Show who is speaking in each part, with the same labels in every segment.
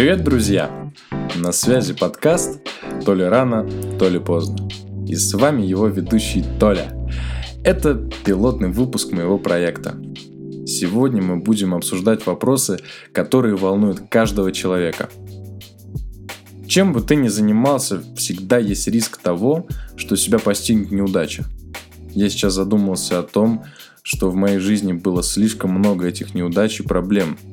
Speaker 1: Привет, друзья! На связи подкаст «То ли рано, то ли поздно». И с вами его ведущий Толя. Это пилотный выпуск моего проекта. Сегодня мы будем обсуждать вопросы, которые волнуют каждого человека. Чем бы ты ни занимался, всегда есть риск того, что себя постигнет неудача. Я сейчас задумался о том, что в моей жизни было слишком много этих неудач и проблем –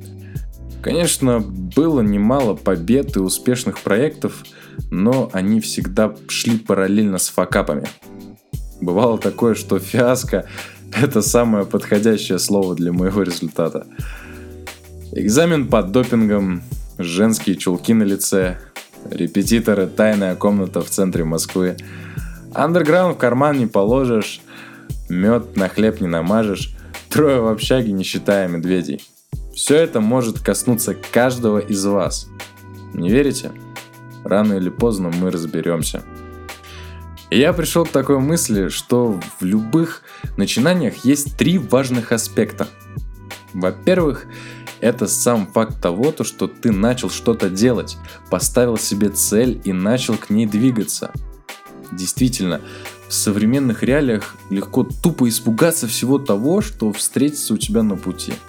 Speaker 1: Конечно, было немало побед и успешных проектов, но они всегда шли параллельно с факапами. Бывало такое, что фиаско – это самое подходящее слово для моего результата. Экзамен под допингом, женские чулки на лице, репетиторы, тайная комната в центре Москвы. Андерграунд в карман не положишь, мед на хлеб не намажешь, трое в общаге, не считая медведей – все это может коснуться каждого из вас. Не верите? Рано или поздно мы разберемся. И я пришел к такой мысли, что в любых начинаниях есть три важных аспекта. Во-первых, это сам факт того, то, что ты начал что-то делать, поставил себе цель и начал к ней двигаться. Действительно, в современных реалиях легко тупо испугаться всего того, что встретится у тебя на пути –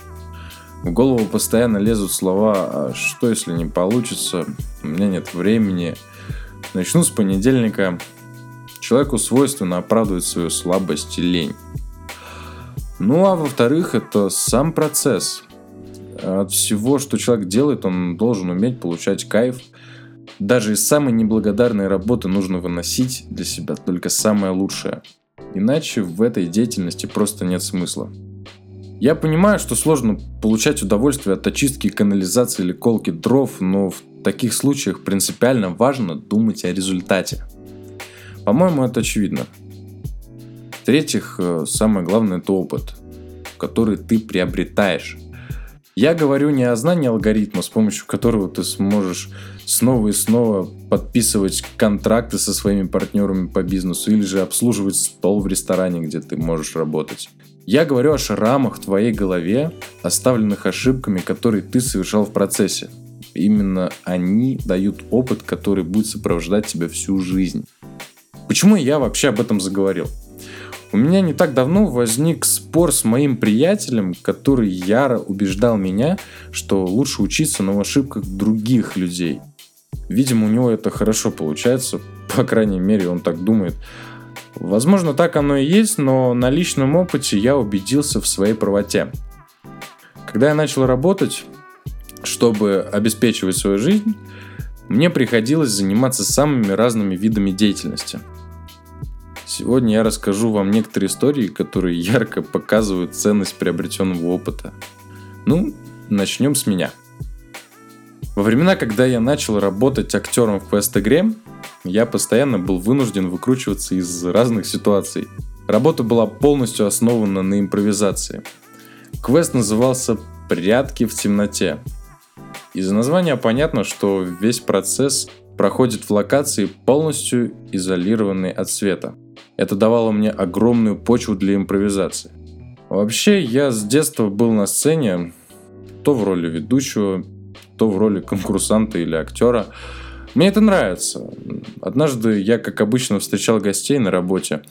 Speaker 1: в голову постоянно лезут слова «А что если не получится? У меня нет времени». Начну с понедельника. Человеку свойственно оправдывать свою слабость и лень. Ну а во-вторых, это сам процесс. От всего, что человек делает, он должен уметь получать кайф. Даже из самой неблагодарной работы нужно выносить для себя только самое лучшее. Иначе в этой деятельности просто нет смысла. Я понимаю, что сложно получать удовольствие от очистки канализации или колки дров, но в таких случаях принципиально важно думать о результате. По-моему, это очевидно. В-третьих, э, самое главное это опыт, который ты приобретаешь. Я говорю не о знании алгоритма, с помощью которого ты сможешь снова и снова подписывать контракты со своими партнерами по бизнесу или же обслуживать стол в ресторане, где ты можешь работать. Я говорю о шрамах в твоей голове, оставленных ошибками, которые ты совершал в процессе. Именно они дают опыт, который будет сопровождать тебя всю жизнь. Почему я вообще об этом заговорил? У меня не так давно возник спор с моим приятелем, который яро убеждал меня, что лучше учиться на ошибках других людей. Видимо, у него это хорошо получается, по крайней мере, он так думает. Возможно, так оно и есть, но на личном опыте я убедился в своей правоте. Когда я начал работать, чтобы обеспечивать свою жизнь, мне приходилось заниматься самыми разными видами деятельности. Сегодня я расскажу вам некоторые истории, которые ярко показывают ценность приобретенного опыта. Ну, начнем с меня. Во времена, когда я начал работать актером в квест-игре, я постоянно был вынужден выкручиваться из разных ситуаций. Работа была полностью основана на импровизации. Квест назывался «Прятки в темноте». Из названия понятно, что весь процесс проходит в локации, полностью изолированной от света. Это давало мне огромную почву для импровизации. Вообще, я с детства был на сцене, то в роли ведущего, то в роли конкурсанта или актера. Мне это нравится. Однажды я, как обычно, встречал гостей на работе,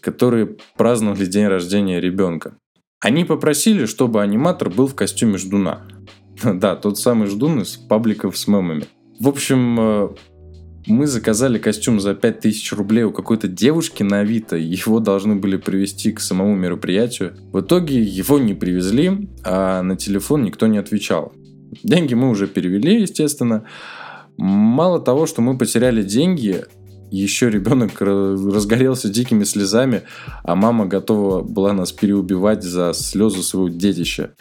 Speaker 1: которые праздновали день рождения ребенка. Они попросили, чтобы аниматор был в костюме ждуна. Да, тот самый ждун из пабликов с мемами. В общем, э, мы заказали костюм за 5000 рублей у какой-то девушки на Авито. Его должны были привезти к самому мероприятию. В итоге его не привезли, а на телефон никто не отвечал. Деньги мы уже перевели, естественно. Мало того, что мы потеряли деньги, еще ребенок разгорелся дикими слезами, а мама готова была нас переубивать за слезы своего детища.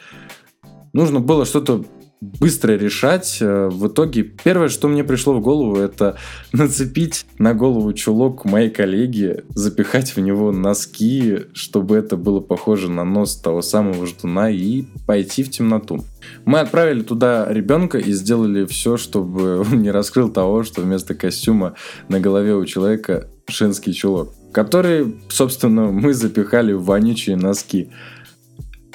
Speaker 1: Нужно было что-то быстро решать. Э, в итоге первое, что мне пришло в голову, это нацепить на голову чулок моей коллеги, запихать в него носки, чтобы это было похоже на нос того самого ждуна и пойти в темноту. Мы отправили туда ребенка и сделали все, чтобы он не раскрыл того, что вместо костюма на голове у человека женский чулок, который, собственно, мы запихали в вонючие носки.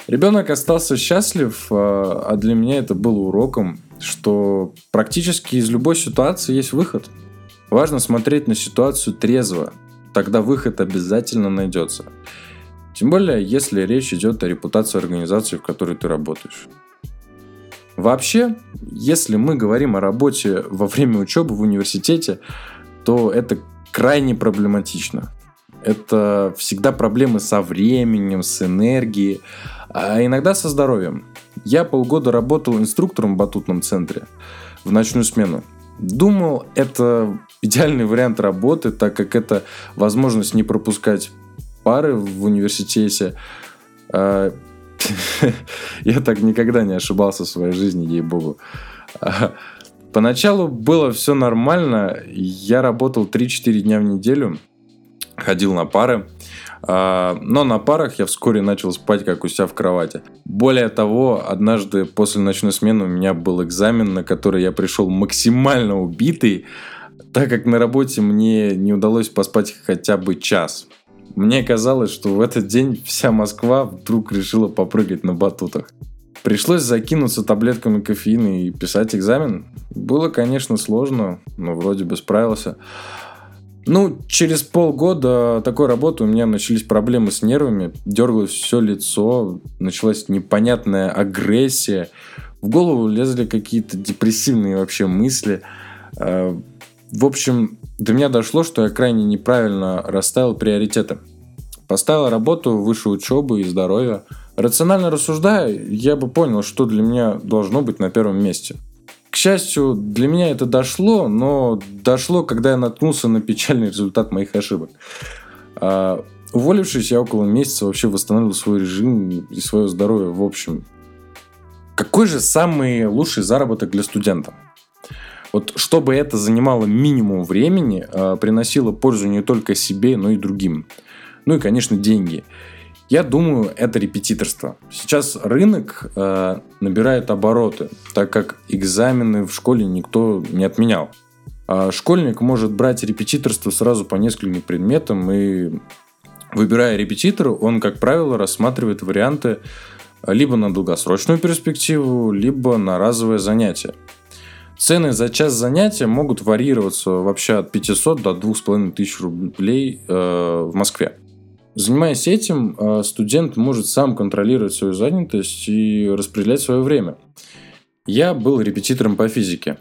Speaker 1: Ребенок остался счастлив, а, а для меня это было уроком, что практически из любой ситуации есть выход. Важно смотреть на ситуацию трезво, тогда выход обязательно найдется. Тем более, если речь идет о репутации организации, в которой ты работаешь. Вообще, если мы говорим о работе во время учебы в университете, то это крайне проблематично. Это всегда проблемы со временем, с энергией, а иногда со здоровьем. Я полгода работал инструктором в батутном центре в ночную смену. Думал, это идеальный вариант работы, так как это возможность не пропускать пары в университете. А, я так никогда не ошибался в своей жизни, ей-богу. А, поначалу было все нормально. Я работал 3-4 дня в неделю, ходил на пары. А, но на парах я вскоре начал спать, как у себя в кровати. Более того, однажды после ночной смены у меня был экзамен, на который я пришел максимально убитый, так как на работе мне не удалось поспать хотя бы час. Мне казалось, что в этот день вся Москва вдруг решила попрыгать на батутах. Пришлось закинуться таблетками кофеина и писать экзамен. Было, конечно, сложно, но вроде бы справился. Ну, через полгода такой работы у меня начались проблемы с нервами, дергалось все лицо, началась непонятная агрессия, в голову лезли какие-то депрессивные вообще мысли. Э, в общем, до меня дошло, что я крайне неправильно расставил приоритеты. Поставил работу выше учебы и здоровья. Рационально рассуждая, я бы понял, что для меня должно быть на первом месте – к счастью, для меня это дошло, но дошло, когда я наткнулся на печальный результат моих ошибок. А, уволившись, я около месяца вообще восстановил свой режим и свое здоровье в общем. Какой же самый лучший заработок для студента? Вот чтобы это занимало минимум времени, а, приносило пользу не только себе, но и другим. Ну и, конечно, деньги. Я думаю, это репетиторство. Сейчас рынок э, набирает обороты, так как экзамены в школе никто не отменял. А школьник может брать репетиторство сразу по нескольким предметам и выбирая репетитора, он, как правило, рассматривает варианты либо на долгосрочную перспективу, либо на разовое занятие. Цены за час занятия могут варьироваться вообще от 500 до 2500 рублей э, в Москве. Занимаясь этим, э, студент может сам контролировать свою занятость и распределять свое время. Я был репетитором по физике.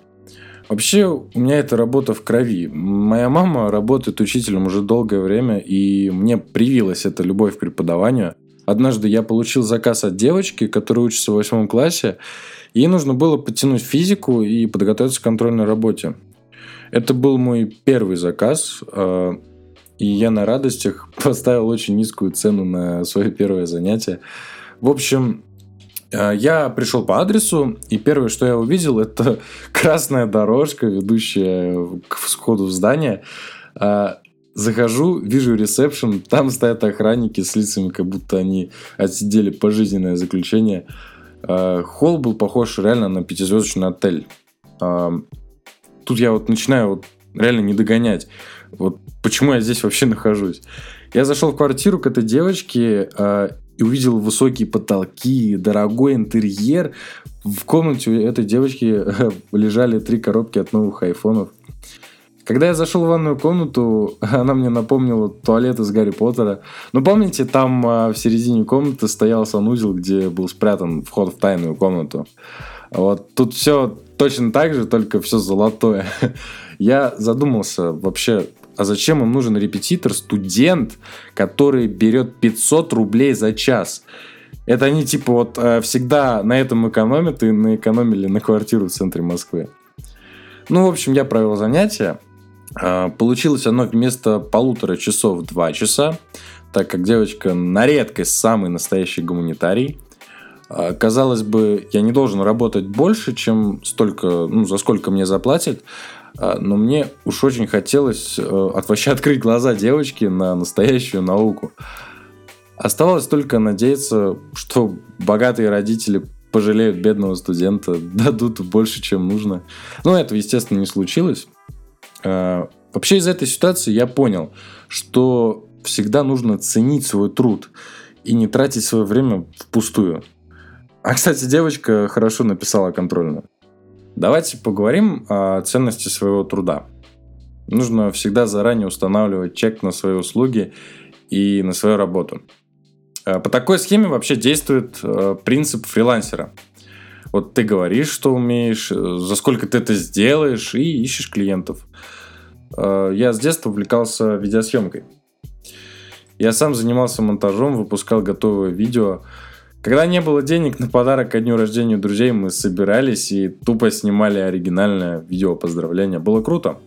Speaker 1: Вообще, у меня эта работа в крови. Моя мама работает учителем уже долгое время, и мне привилась эта любовь к преподаванию. Однажды я получил заказ от девочки, которая учится в восьмом классе. Ей нужно было подтянуть физику и подготовиться к контрольной работе. Это был мой первый заказ. И я на радостях поставил очень низкую цену на свое первое занятие. В общем, э, я пришел по адресу, и первое, что я увидел, это красная дорожка, ведущая к входу в здание. Э, захожу, вижу ресепшн, там стоят охранники с лицами, как будто они отсидели пожизненное заключение. Э, холл был похож реально на пятизвездочный отель. Тут я вот начинаю вот реально не догонять. Вот почему я здесь вообще нахожусь. Я зашел в квартиру к этой девочке э, и увидел высокие потолки, дорогой интерьер. В комнате у этой девочки э, лежали три коробки от новых айфонов. Когда я зашел в ванную комнату, она мне напомнила туалет из Гарри Поттера. Ну, помните, там э, в середине комнаты стоял санузел, где был спрятан вход в тайную комнату. Вот тут все точно так же, только все золотое. Я задумался вообще, а зачем им нужен репетитор, студент, который берет 500 рублей за час? Это они типа вот э, всегда на этом экономят и наэкономили на квартиру в центре Москвы. Ну, в общем, я провел занятие. Э, получилось оно вместо полутора часов два часа, так как девочка на редкость самый настоящий гуманитарий. Э, казалось бы, я не должен работать больше, чем столько, ну, за сколько мне заплатят, а, но мне уж очень хотелось э, от вообще открыть глаза девочки на настоящую науку. Оставалось только надеяться, что богатые родители пожалеют бедного студента, дадут больше, чем нужно. Но этого, естественно, не случилось. А, вообще из этой ситуации я понял, что всегда нужно ценить свой труд. и не тратить свое время впустую. А, кстати, девочка хорошо написала контрольную. Давайте поговорим о ценности своего труда. Нужно всегда заранее устанавливать чек на свои услуги и на свою работу. Э, по такой схеме вообще действует э, принцип фрилансера. Вот ты говоришь, что умеешь, э, за сколько ты это сделаешь и ищешь клиентов. Я с детства увлекался видеосъемкой. Я сам занимался монтажом, выпускал готовые видео. Когда не было денег на подарок ко дню рождения друзей, мы собирались и тупо снимали оригинальное видео поздравления. Было круто.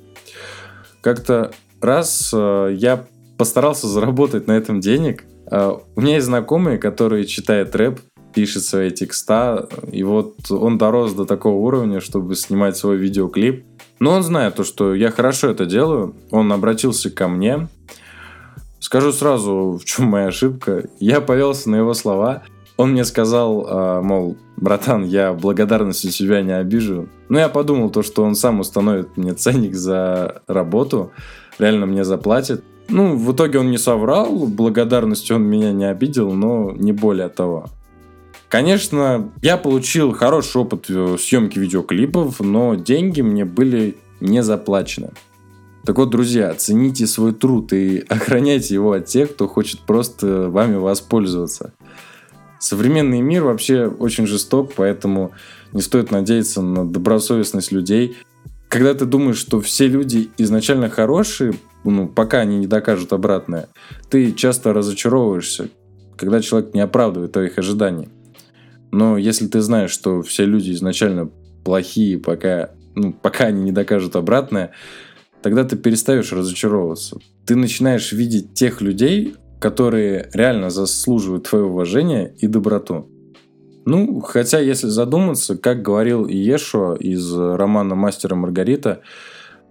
Speaker 1: Как-то раз я постарался заработать на этом денег, а, у меня есть знакомый, который читает рэп, пишет свои текста, и вот он дорос до такого уровня, чтобы снимать свой видеоклип. Но он знает то, что я хорошо это делаю. Он обратился ко мне. Скажу сразу, в чем моя ошибка. Я повелся на его слова. Он мне сказал, а, мол, братан, я благодарностью тебя не обижу. Но я подумал то, что он сам установит мне ценник за работу, реально мне заплатит. Ну, в итоге он не соврал, благодарностью он меня не обидел, но не более того. Конечно, я получил хороший опыт э, съемки видеоклипов, но деньги мне были не заплачены. Так вот, друзья, цените свой труд и охраняйте его от тех, кто хочет просто вами воспользоваться. Современный мир вообще очень жесток, поэтому не стоит надеяться на добросовестность людей. Когда ты думаешь, что все люди изначально хорошие, ну, пока они не докажут обратное, ты часто разочаровываешься, когда человек не оправдывает твоих ожиданий. Но если ты знаешь, что все люди изначально плохие, пока, ну, пока они не докажут обратное, тогда ты перестаешь разочаровываться. Ты начинаешь видеть тех людей, которые реально заслуживают твоего уважения и доброту. Ну, хотя, если задуматься, как говорил Иешуа из романа «Мастера Маргарита»,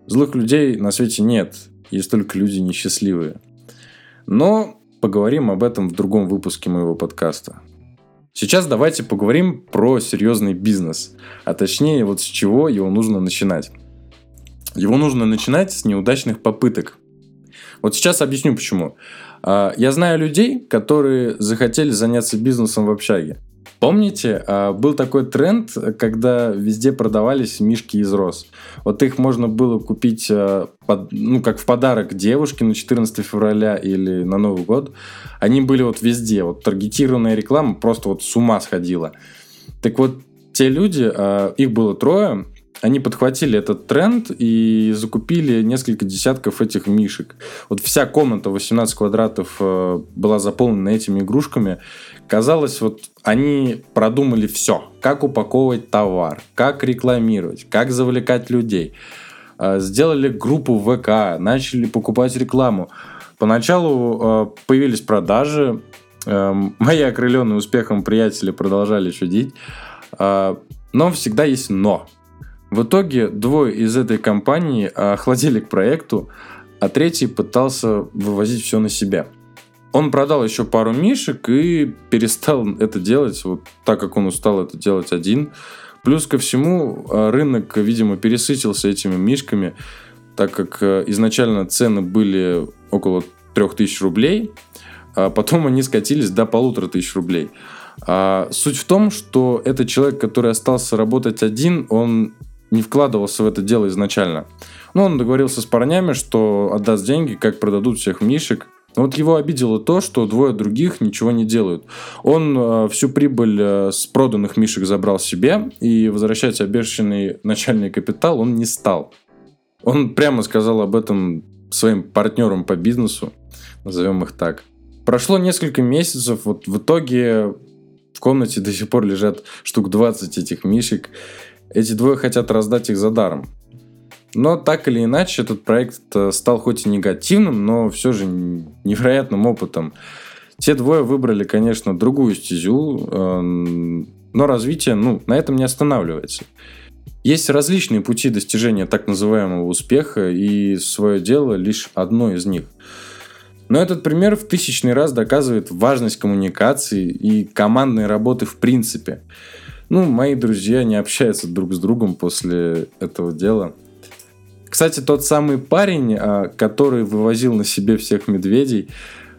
Speaker 1: злых людей на свете нет есть только люди несчастливые. Но поговорим об этом в другом выпуске моего подкаста. Сейчас давайте поговорим про серьезный бизнес, а точнее вот с чего его нужно начинать. Его нужно начинать с неудачных попыток. Вот сейчас объясню почему. А, я знаю людей, которые захотели заняться бизнесом в общаге. Помните, а, был такой тренд, когда везде продавались мишки из роз. Вот их можно было купить, а, ну, как в подарок девушке на 14 февраля или на Новый год. Они были вот везде. Вот таргетированная реклама просто вот с ума сходила. Так вот, те люди, их было трое, они подхватили этот тренд и закупили несколько десятков этих мишек. Вот вся комната 18 квадратов была заполнена этими игрушками. Казалось, вот они продумали все. Как упаковывать товар, как рекламировать, как завлекать людей. А, сделали группу ВК, начали покупать рекламу. Поначалу а, появились продажи. Мои окрыленные успехом приятели продолжали чудить. Но всегда есть но. В итоге двое из этой компании охладили к проекту, а третий пытался вывозить все на себя – он продал еще пару мишек и перестал это делать, вот так как он устал это делать один. Плюс ко всему, а, рынок, видимо, пересытился этими мишками, так как э, изначально цены были около 3000 рублей, а потом они скатились до полутора тысяч рублей. А суть в том, что этот человек, который остался работать один, он не вкладывался в это дело изначально. Ну, он договорился с парнями, что отдаст деньги, как продадут всех мишек, но вот его обидело то, что двое других ничего не делают. Он э, всю прибыль э, с проданных мишек забрал себе, и возвращать обещанный начальный капитал он не стал. Он прямо сказал об этом своим партнерам по бизнесу, назовем их так. Прошло несколько месяцев, вот в итоге в комнате до сих пор лежат штук 20 этих мишек. Эти двое хотят раздать их за даром. Но так или иначе, этот проект э, стал хоть и негативным, но все же невероятным опытом. Те двое выбрали, конечно, другую стезю, э, но развитие ну, на этом не останавливается. Есть различные пути достижения так называемого успеха, и свое дело лишь одно из них. Но этот пример в тысячный раз доказывает важность коммуникации и командной работы в принципе. Ну, мои друзья не общаются друг с другом после этого дела – кстати, тот самый парень, а, который вывозил на себе всех медведей,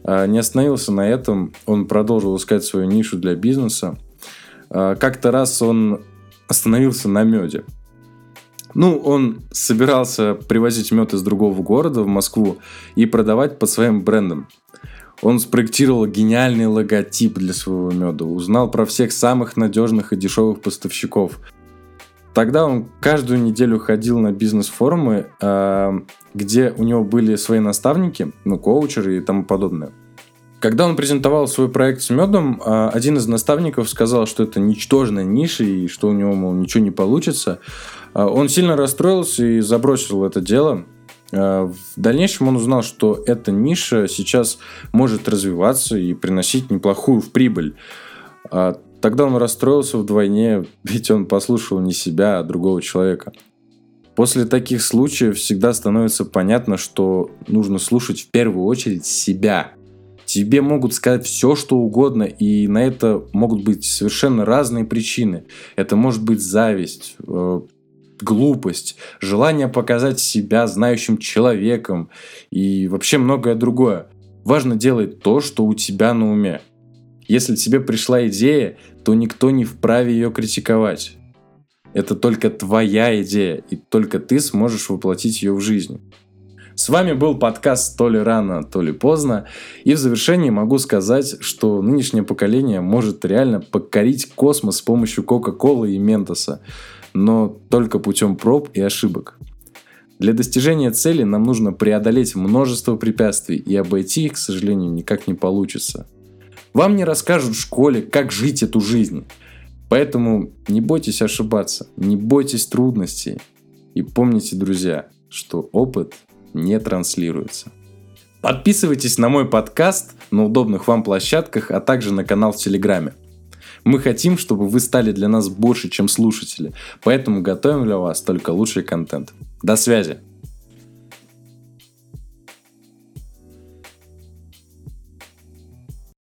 Speaker 1: а, не остановился на этом, он продолжил искать свою нишу для бизнеса. А, как-то раз он остановился на меде. Ну, он собирался привозить мед из другого города в Москву и продавать под своим брендом. Он спроектировал гениальный логотип для своего меда, узнал про всех самых надежных и дешевых поставщиков. Тогда он каждую неделю ходил на бизнес-форумы, а, где у него были свои наставники, ну, коучеры и тому подобное. Когда он презентовал свой проект с медом, а, один из наставников сказал, что это ничтожная ниша и что у него, мол, ничего не получится. А, он сильно расстроился и забросил это дело. А, в дальнейшем он узнал, что эта ниша сейчас может развиваться и приносить неплохую в прибыль. Тогда он расстроился вдвойне, ведь он послушал не себя, а другого человека. После таких случаев всегда становится понятно, что нужно слушать в первую очередь себя. Тебе могут сказать все, что угодно, и на это могут быть совершенно разные причины. Это может быть зависть, э, глупость, желание показать себя знающим человеком и вообще многое другое. Важно делать то, что у тебя на уме. Если тебе пришла идея, то никто не вправе ее критиковать. Это только твоя идея, и только ты сможешь воплотить ее в жизнь. С вами был подкаст «То ли рано, то ли поздно». И в завершении могу сказать, что нынешнее поколение может реально покорить космос с помощью Кока-Колы и Ментоса, но только путем проб и ошибок. Для достижения цели нам нужно преодолеть множество препятствий, и обойти их, к сожалению, никак не получится. Вам не расскажут в школе, как жить эту жизнь. Поэтому не бойтесь ошибаться, не бойтесь трудностей. И помните, друзья, что опыт не транслируется. Подписывайтесь на мой подкаст на удобных вам площадках, а также на канал в Телеграме. Мы хотим, чтобы вы стали для нас больше, чем слушатели, поэтому готовим для вас только лучший контент. До связи!